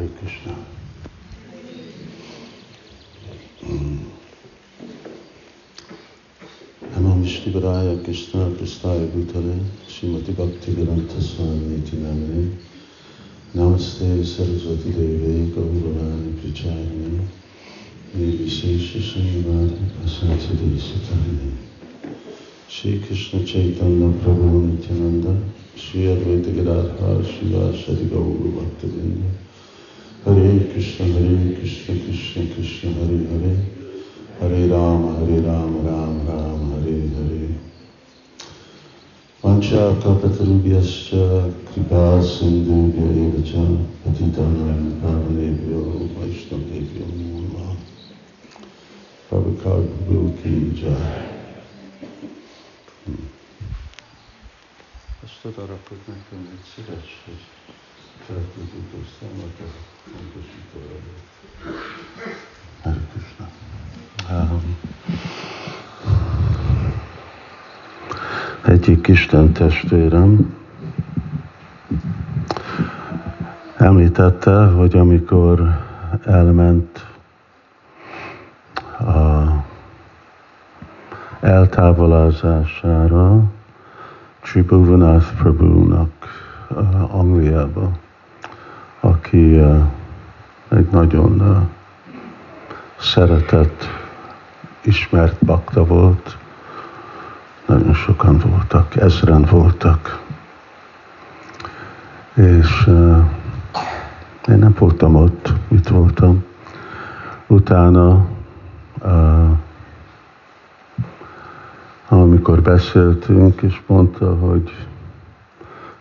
Hare Krishna. Namo Vishnupadaya Krishna Prasthaya Bhutale Srimati Bhakti Vedanta Swami Namane Namaste Saraswati Deve Gauravani Prachayane. Nirvishesha Srimati Pasanti Desatane Shri Krishna Chaitanya Prabhu Nityananda. Shri Advaita Gadadhar Shri Vasadi Gauru Bhaktavinda Hare Krishna Hare Krishna Krishna Krishna Hare Hare. Hare Rama Hare Rama Rama Rama Hare Hare. Vancha Kapatarubhyascha Kripa Sindhubhya Evacha Patitanam Pavanebhyo Vaishnavebhyo Namo Prabhupada Prabhu Ki Jai. Azt odarakod nekem szíves, hogy feltudítoztam a Krishna. Um, egyik Isten testvérem említette, hogy amikor elment a eltávolására Tribhuvanath Prabhu-nak uh, Angliába, aki egy nagyon szeretett, ismert bakta volt, nagyon sokan voltak, ezren voltak. És én nem voltam ott, itt voltam. Utána, amikor beszéltünk, és mondta, hogy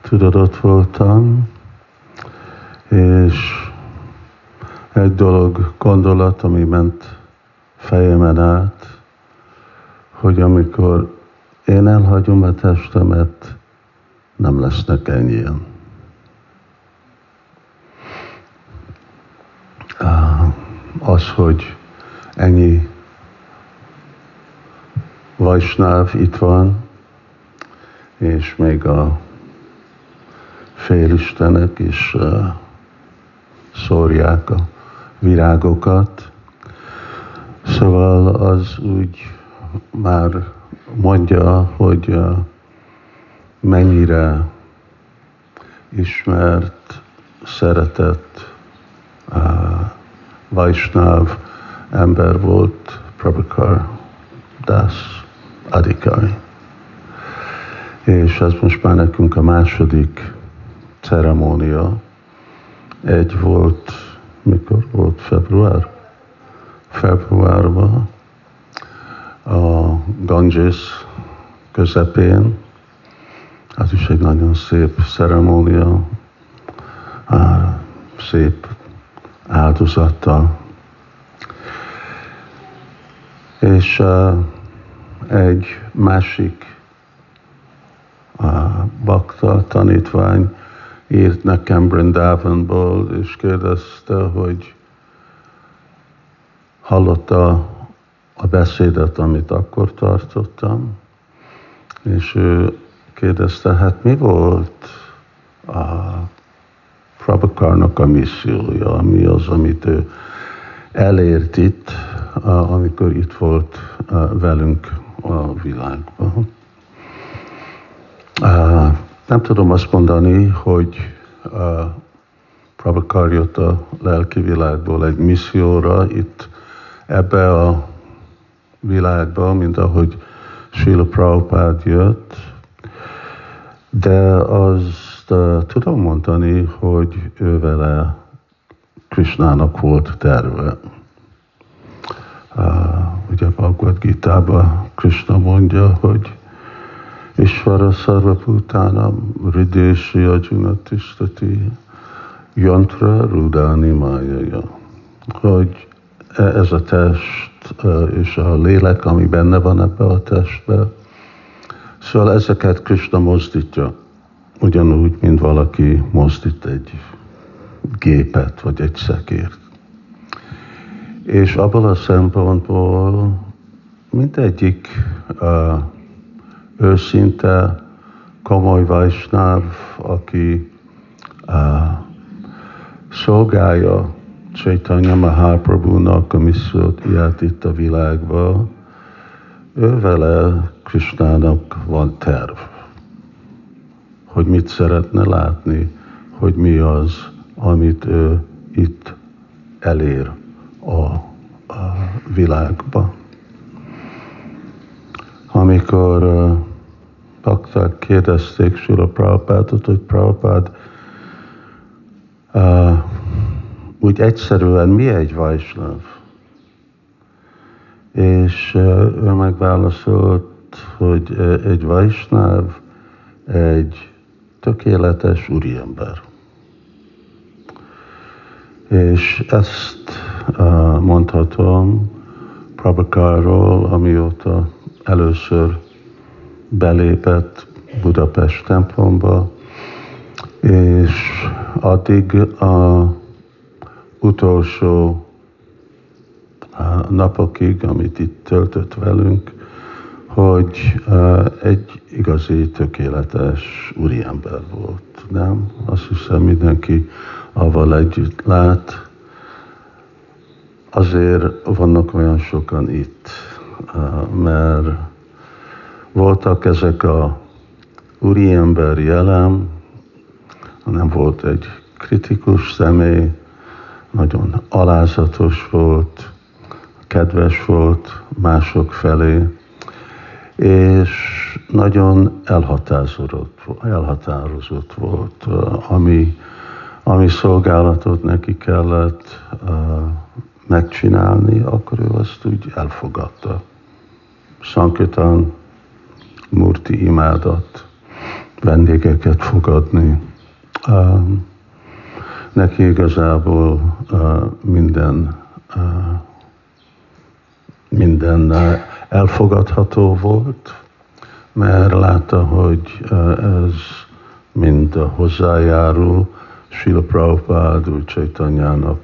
tudod, ott voltam, és egy dolog, gondolat, ami ment fejemen át, hogy amikor én elhagyom a testemet, nem lesznek ennyien. Az, hogy ennyi Vajsnáv itt van, és még a félistenek is szórják a virágokat. Szóval az úgy már mondja, hogy mennyire ismert, szeretett uh, Vaisnav ember volt Prabhakar Das Adhikari. És ez most már nekünk a második ceremónia. Egy volt, mikor volt február? Februárban a Ganges közepén, az is egy nagyon szép ceremónia, szép áldozattal. És egy másik bakta tanítvány írt nekem Brindavanból, és kérdezte, hogy hallotta a beszédet, amit akkor tartottam, és ő kérdezte, hát mi volt a Prabhakarnak a missziója, mi az, amit ő elért itt, amikor itt volt velünk a világban. Nem tudom azt mondani, hogy Prabhakar jött a lelki világból egy misszióra itt ebbe a világba, mint ahogy Srila Prabhupád jött, de azt tudom mondani, hogy ő vele Krishnának volt terve. Uh, ugye Bhagavad Gita-ba Krishna mondja, hogy Ishvara Sarvaputánam Ridési Ajuna Tisztati Yantra Rudani Májaja. Hogy e, ez a test e, és a lélek, ami benne van ebbe a testbe, szóval ezeket Krishna mozdítja, ugyanúgy, mint valaki mozdít egy gépet, vagy egy szekért. És abban a szempontból mindegyik uh, őszinte, komoly Vajsnáv, aki uh, szolgálja Chaitanya Mahaprabhu-nak a missziót itt a világba, ő vele Krishnának van terv, hogy mit szeretne látni, hogy mi az, amit ő itt elér a, a világba. Amikor uh, bakták kérdezték Sula Prabhupádot, hogy Prabhupád uh, úgy egyszerűen mi egy Vajsnav? És uh, ő megválaszolt, hogy egy Vajsnav egy tökéletes úriember. És ezt uh, mondhatom Prabhakáról, amióta először belépett Budapest templomba, és addig a utolsó napokig, amit itt töltött velünk, hogy egy igazi tökéletes úriember volt, nem? Azt hiszem mindenki avval együtt lát. Azért vannak olyan sokan itt, mert voltak ezek a úriember jelen, nem volt egy kritikus személy, nagyon alázatos volt, kedves volt mások felé, és nagyon elhatározott, elhatározott volt, ami, ami szolgálatot neki kellett uh, megcsinálni, akkor ő azt úgy elfogadta. Sankitán, Murti imádat, vendégeket fogadni. Neki igazából minden minden elfogadható volt, mert látta, hogy ez mind hozzájárul Sila Prabhupád úr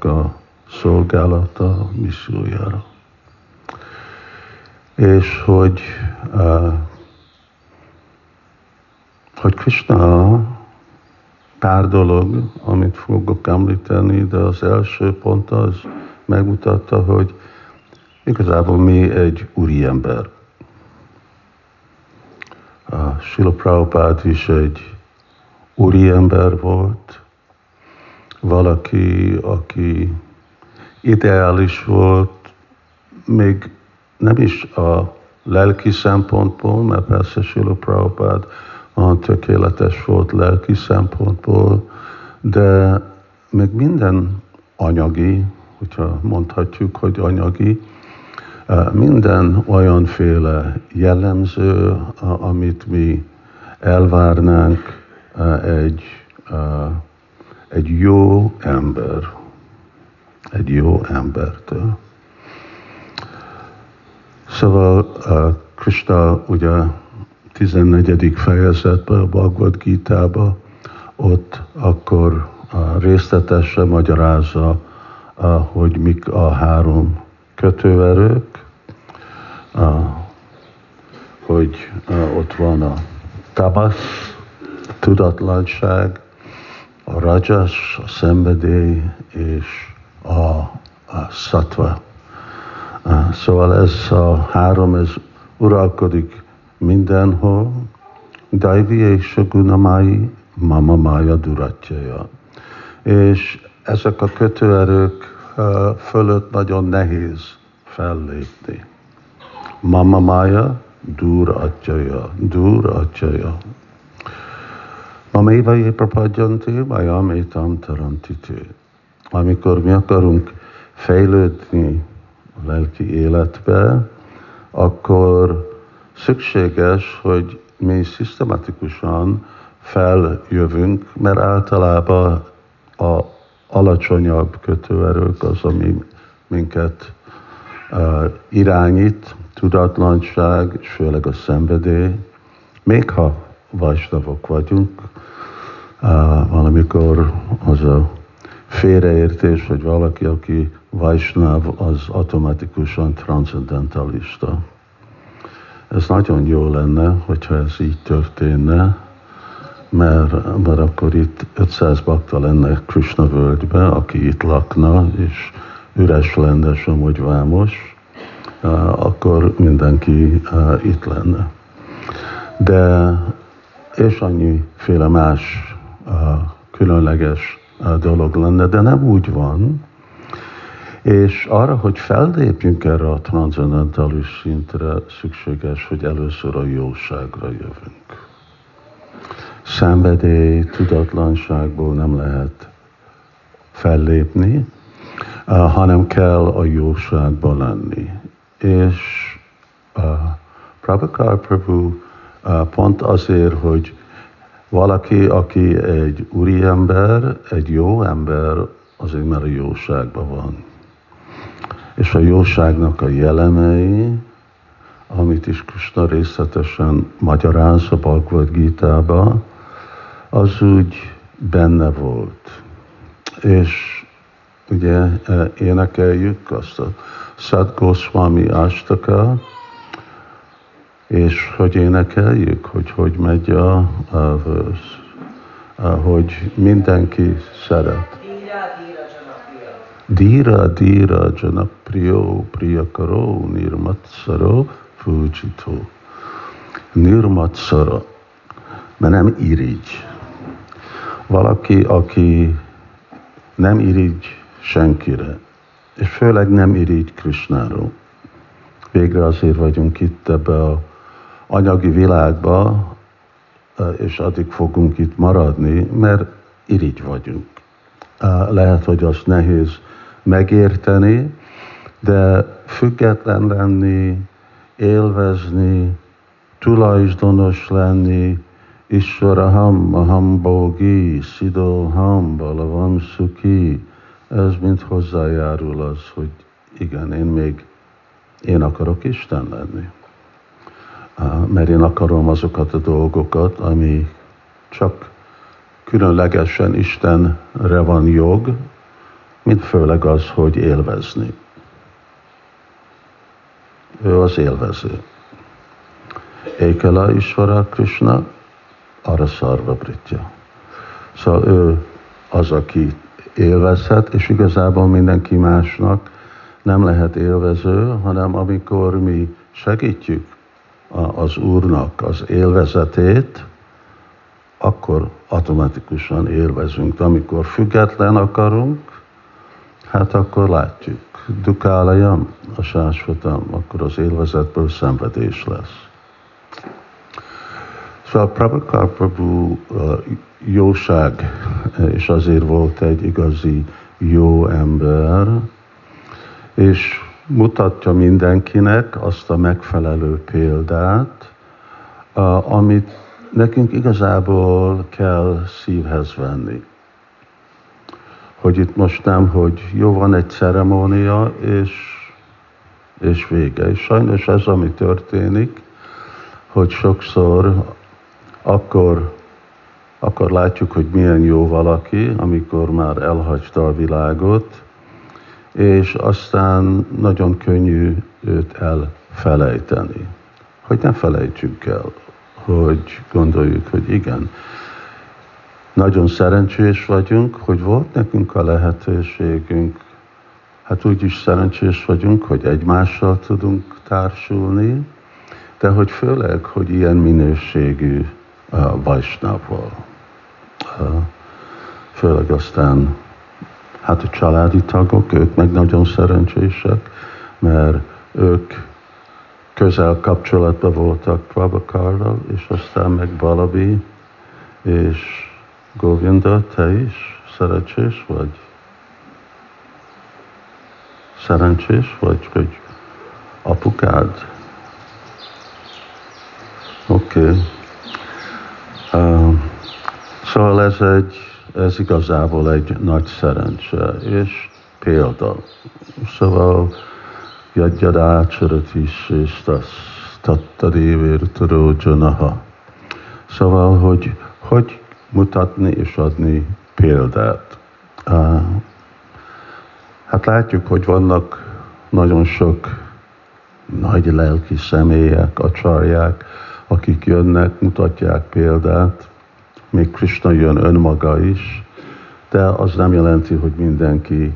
a szolgálata, missziójára. És hogy, hogy Krishna pár dolog, amit fogok említeni, de az első pont az megmutatta, hogy Igazából mi egy úriember. A Sila Prabhupád is egy úriember volt, valaki, aki ideális volt, még nem is a lelki szempontból, mert persze Sila Prabhupád olyan tökéletes volt lelki szempontból, de még minden anyagi, hogyha mondhatjuk, hogy anyagi, minden olyanféle jellemző, amit mi elvárnánk egy, egy jó ember, egy jó embertől. Szóval Krista ugye 14. fejezetben, a Bhagavad gita ott akkor részletesen magyarázza, hogy mik a három kötőerők, hogy ott van a tabasz, tudatlanság, a rajas, a szenvedély és a, a szatva. Szóval ez a három, ez uralkodik mindenhol. Daivi és gunamai mama maya duratjaja. És ezek a kötőerők fölött nagyon nehéz fellépni. Mama Maya, dur atyaja, dur atyaja. Maméva éprapadjanti, majam étam tarantitő. Amikor mi akarunk fejlődni a lelki életbe, akkor szükséges, hogy mi szisztematikusan feljövünk, mert általában a alacsonyabb kötőerők az, ami minket irányít, tudatlanság, és főleg a szenvedély. Még ha vajsnavok vagyunk, valamikor az a félreértés, hogy valaki, aki vajsnav, az automatikusan transzendentalista. Ez nagyon jó lenne, hogyha ez így történne, mert, mert akkor itt 500 bakta lenne Krishna völgybe, aki itt lakna, és üres lenne Somogy Vámos, akkor mindenki itt lenne. De és annyiféle más különleges dolog lenne, de nem úgy van. És arra, hogy fellépjünk erre a transzendentális szintre, szükséges, hogy először a jóságra jövünk. Szenvedély, tudatlanságból nem lehet fellépni, hanem kell a jóságban lenni. És uh, Prabhakar Prabhu pont azért, hogy valaki, aki egy úriember, egy jó ember, azért mert a jóságban van. És a jóságnak a jelemei, amit is Krishna részletesen magyaráz a Bhagavad Gita-ba, az úgy benne volt. És ugye e, énekeljük azt a Sad Goswami Astaka, és hogy énekeljük, hogy hogy megy a, a verse, hogy mindenki szeret. Dira, dira, janapriyo, priyakaro, nirmatszaro, fúcsitó. Nirmatszara, mert nem irigy. Valaki, aki nem irigy senkire, és főleg nem irigy Krisnáról. Végre azért vagyunk itt ebbe a anyagi világba, és addig fogunk itt maradni, mert irigy vagyunk. Lehet, hogy azt nehéz megérteni, de független lenni, élvezni, tulajdonos lenni, Isvaraham, Aham Bogi, Sidoham, Balavam Suki, ez mind hozzájárul az, hogy igen, én még én akarok Isten lenni. Mert én akarom azokat a dolgokat, ami csak különlegesen Istenre van jog, mint főleg az, hogy élvezni. Ő az élvező. Ékela Isvara Krishna, arra szarva britja. Szóval ő az, aki élvezhet, és igazából mindenki másnak nem lehet élvező, hanem amikor mi segítjük az Úrnak az élvezetét, akkor automatikusan élvezünk. De amikor független akarunk, hát akkor látjuk. Dukálajam, a sásvatam, akkor az élvezetből szenvedés lesz. Szóval Prabhakar Prabhu jóság, és azért volt egy igazi jó ember, és mutatja mindenkinek azt a megfelelő példát, amit nekünk igazából kell szívhez venni. Hogy itt most nem, hogy jó van egy ceremónia, és, és vége. És sajnos ez, ami történik, hogy sokszor akkor, akkor látjuk, hogy milyen jó valaki, amikor már elhagyta a világot, és aztán nagyon könnyű őt elfelejteni. Hogy nem felejtsük el, hogy gondoljuk, hogy igen, nagyon szerencsés vagyunk, hogy volt nekünk a lehetőségünk, hát úgy is szerencsés vagyunk, hogy egymással tudunk társulni, de hogy főleg, hogy ilyen minőségű uh, Vajsnával. Uh, főleg aztán Hát a családi tagok, ők meg nagyon szerencsések, mert ők közel kapcsolatban voltak Prabhakarral, és aztán meg Balabi, és Govinda, te is szerencsés vagy? Szerencsés vagy, hogy apukád? Oké. Okay. Uh, szóval ez egy ez igazából egy nagy szerencse, és példa. Szóval Yadyadácsarat is, és tattadévértaródzsanaha. Szóval, hogy hogy mutatni és adni példát. Hát látjuk, hogy vannak nagyon sok nagy lelki személyek, acsarják, akik jönnek, mutatják példát, még Krishna jön önmaga is, de az nem jelenti, hogy mindenki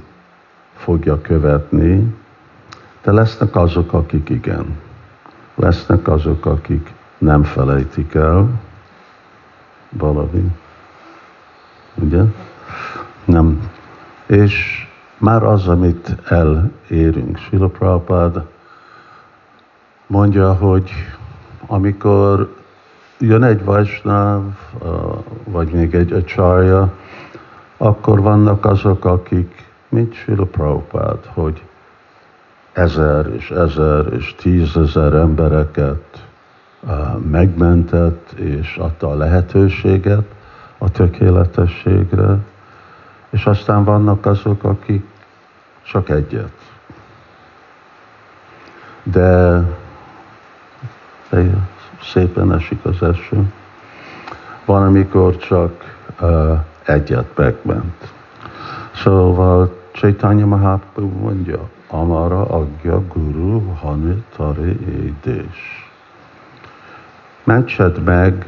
fogja követni, de lesznek azok, akik igen. Lesznek azok, akik nem felejtik el valami. Ugye? Nem. És már az, amit elérünk. Srila Prabhupád mondja, hogy amikor jön egy Vajsnáv, vagy még egy acsarja, akkor vannak azok, akik, mint Srila Prabhupád, hogy ezer és ezer és tízezer embereket megmentett és adta a lehetőséget a tökéletességre, és aztán vannak azok, akik csak egyet. De, de szépen esik az eső. Van, amikor csak uh, egyet megment. Szóval Chaitanya Mahaprabhu mondja, Amara Agya Guru Hani Tare Édés. Mentsed meg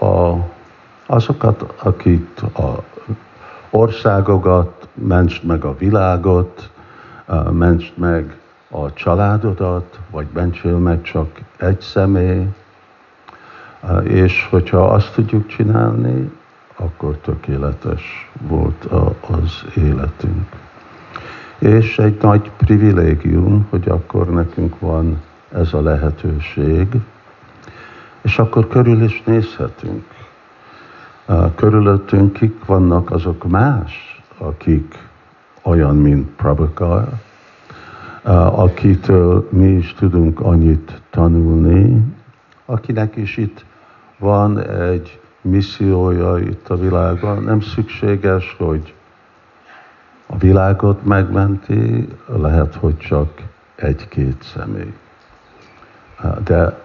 a, azokat, akik a országokat, mentsd meg a világot, mentsd meg a családodat, vagy mentsél meg csak egy személy, és hogyha azt tudjuk csinálni, akkor tökéletes volt az életünk. És egy nagy privilégium, hogy akkor nekünk van ez a lehetőség, és akkor körül is nézhetünk. Körülöttünk kik vannak azok más, akik olyan, mint Prabhakar, akitől mi is tudunk annyit tanulni, akinek is itt van egy missziója itt a világban. Nem szükséges, hogy a világot megmenti, lehet, hogy csak egy-két személy. De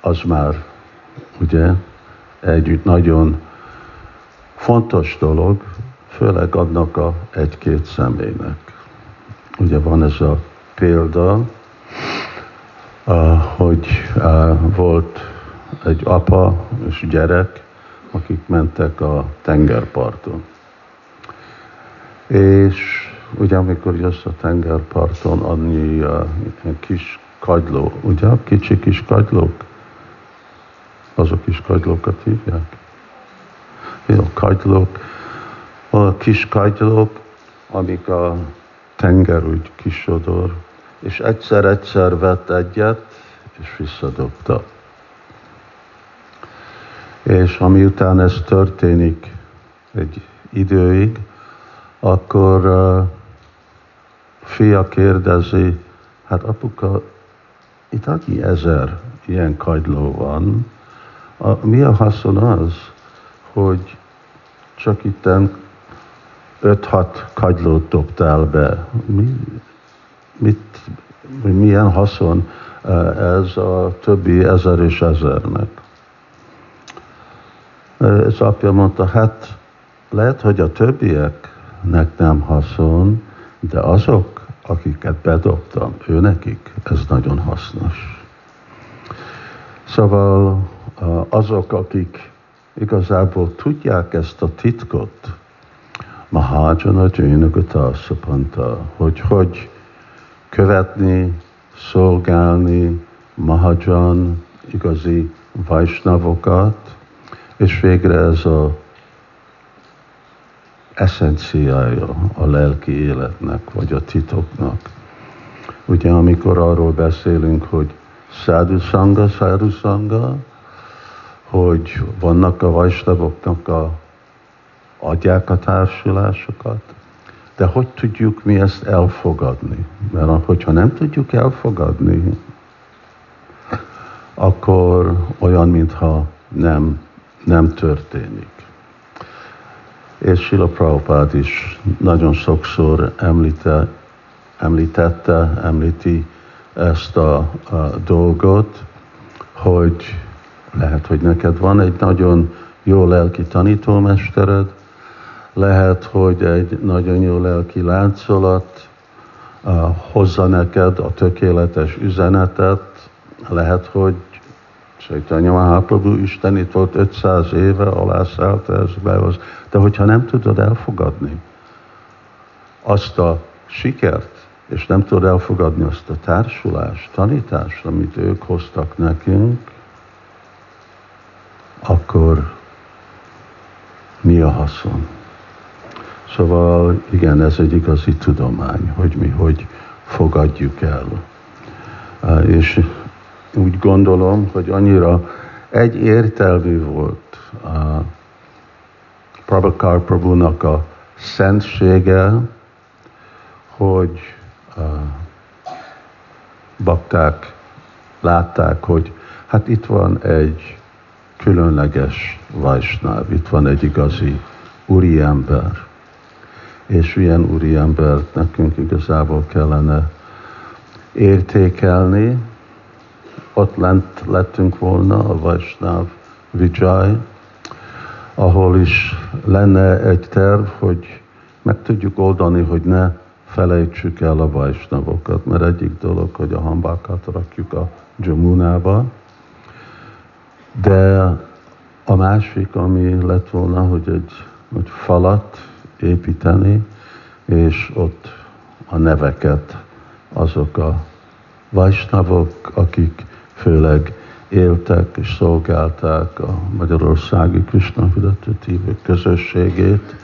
az már ugye egy nagyon fontos dolog, főleg adnak a egy-két személynek. Ugye van ez a példa, hogy volt egy apa és gyerek, akik mentek a tengerparton. És ugye amikor jössz a tengerparton, annyi uh, kis kagyló, ugye kicsi kis kagylók, azok is kagylókat hívják. Jó, kagylók, a kis kagylók, amik a tenger úgy kisodor, és egyszer-egyszer vett egyet, és visszadobta. És amiután ez történik egy időig, akkor uh, fia kérdezi, hát apuka, itt annyi ezer ilyen kagyló van, a, mi a haszon az, hogy csak itten 5-6 kagylót dobtál be? Mi, mit, milyen haszon ez a többi ezer és ezernek? Ez apja mondta, hát lehet, hogy a többieknek nem haszon, de azok, akiket bedobtam, ő nekik ez nagyon hasznos. Szóval azok, akik igazából tudják ezt a titkot, Mahajana Jainagata Szapanta, hogy hogy követni, szolgálni Mahajan igazi Vajsnavokat, és végre ez a eszenciája a lelki életnek, vagy a titoknak. Ugye amikor arról beszélünk, hogy szádu szanga, szádu szanga, hogy vannak a vajsnavoknak a adják a társulásokat, de hogy tudjuk mi ezt elfogadni? Mert hogyha nem tudjuk elfogadni, akkor olyan, mintha nem, nem történik. És Sila Prabhupád is nagyon sokszor említe, említette, említi ezt a, a dolgot, hogy lehet, hogy neked van egy nagyon jó lelki tanítómestered, lehet, hogy egy nagyon jó lelki láncolat hozza neked a tökéletes üzenetet, lehet, hogy Chaitanya Mahaprabhu Isten itt volt 500 éve, alászállt ez be, de hogyha nem tudod elfogadni azt a sikert, és nem tudod elfogadni azt a társulást, tanítást, amit ők hoztak nekünk, akkor mi a haszon? Szóval igen, ez egy igazi tudomány, hogy mi hogy fogadjuk el. És úgy gondolom, hogy annyira egyértelmű volt a Prabhakar Prabhunak a szentsége, hogy a bakták látták, hogy hát itt van egy különleges vajsnáv, itt van egy igazi úriember. És ilyen úriembert nekünk igazából kellene értékelni. Ott lent lettünk volna a Vajsnáv Vijay, ahol is lenne egy terv, hogy meg tudjuk oldani, hogy ne felejtsük el a vajsnavokat, mert egyik dolog, hogy a hambákat rakjuk a Jamunába, de a másik, ami lett volna, hogy egy hogy falat építeni, és ott a neveket, azok a vajsnavok, akik főleg éltek és szolgálták a magyarországi Krishna közösségét,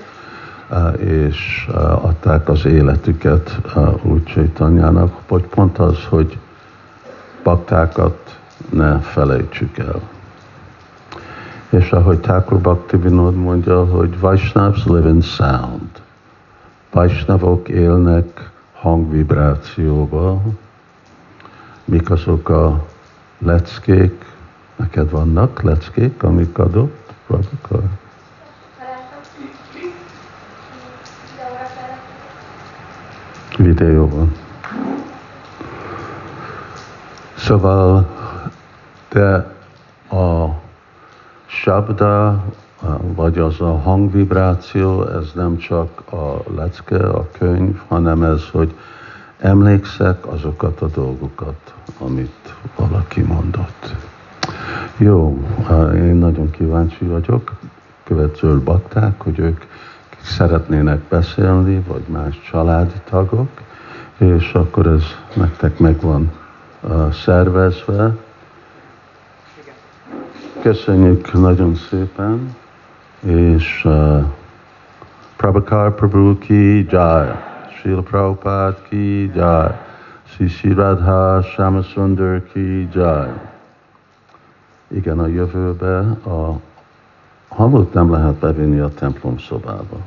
és adták az életüket úgy Csaitanyának, hogy pont az, hogy baktákat ne felejtsük el. És ahogy Thakur Bhakti Vinod mondja, hogy Vaishnavs live in sound. Vaishnavok élnek hangvibrációba. Mik azok a leckék? Neked vannak leckék, amik adott? Prabhakar? Videóban. Szóval, de a sabda, vagy az a hangvibráció, ez nem csak a lecke, a könyv, hanem ez, hogy emlékszek azokat a dolgokat, amit valaki mondott. Jó, én nagyon kíváncsi vagyok, következő bakták, hogy ők szeretnének beszélni, vagy más családi tagok, és akkor ez nektek megvan szervezve. Köszönjük nagyon szépen, és uh, Prabhakar Prabhu ki jai, Srila Prabhupada ki jai, Sri Radha Shamasundar ki jai. Igen, a jövőbe a hamut nem lehet bevinni a templom szobába,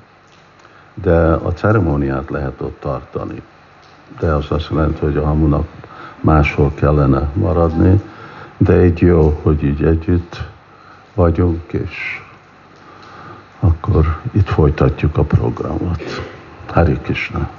de a ceremóniát lehet ott tartani. De az azt jelenti, hogy a hamunak máshol kellene maradni, de egy jó, hogy így együtt vagyunk, és akkor itt folytatjuk a programot. Hari Krishna!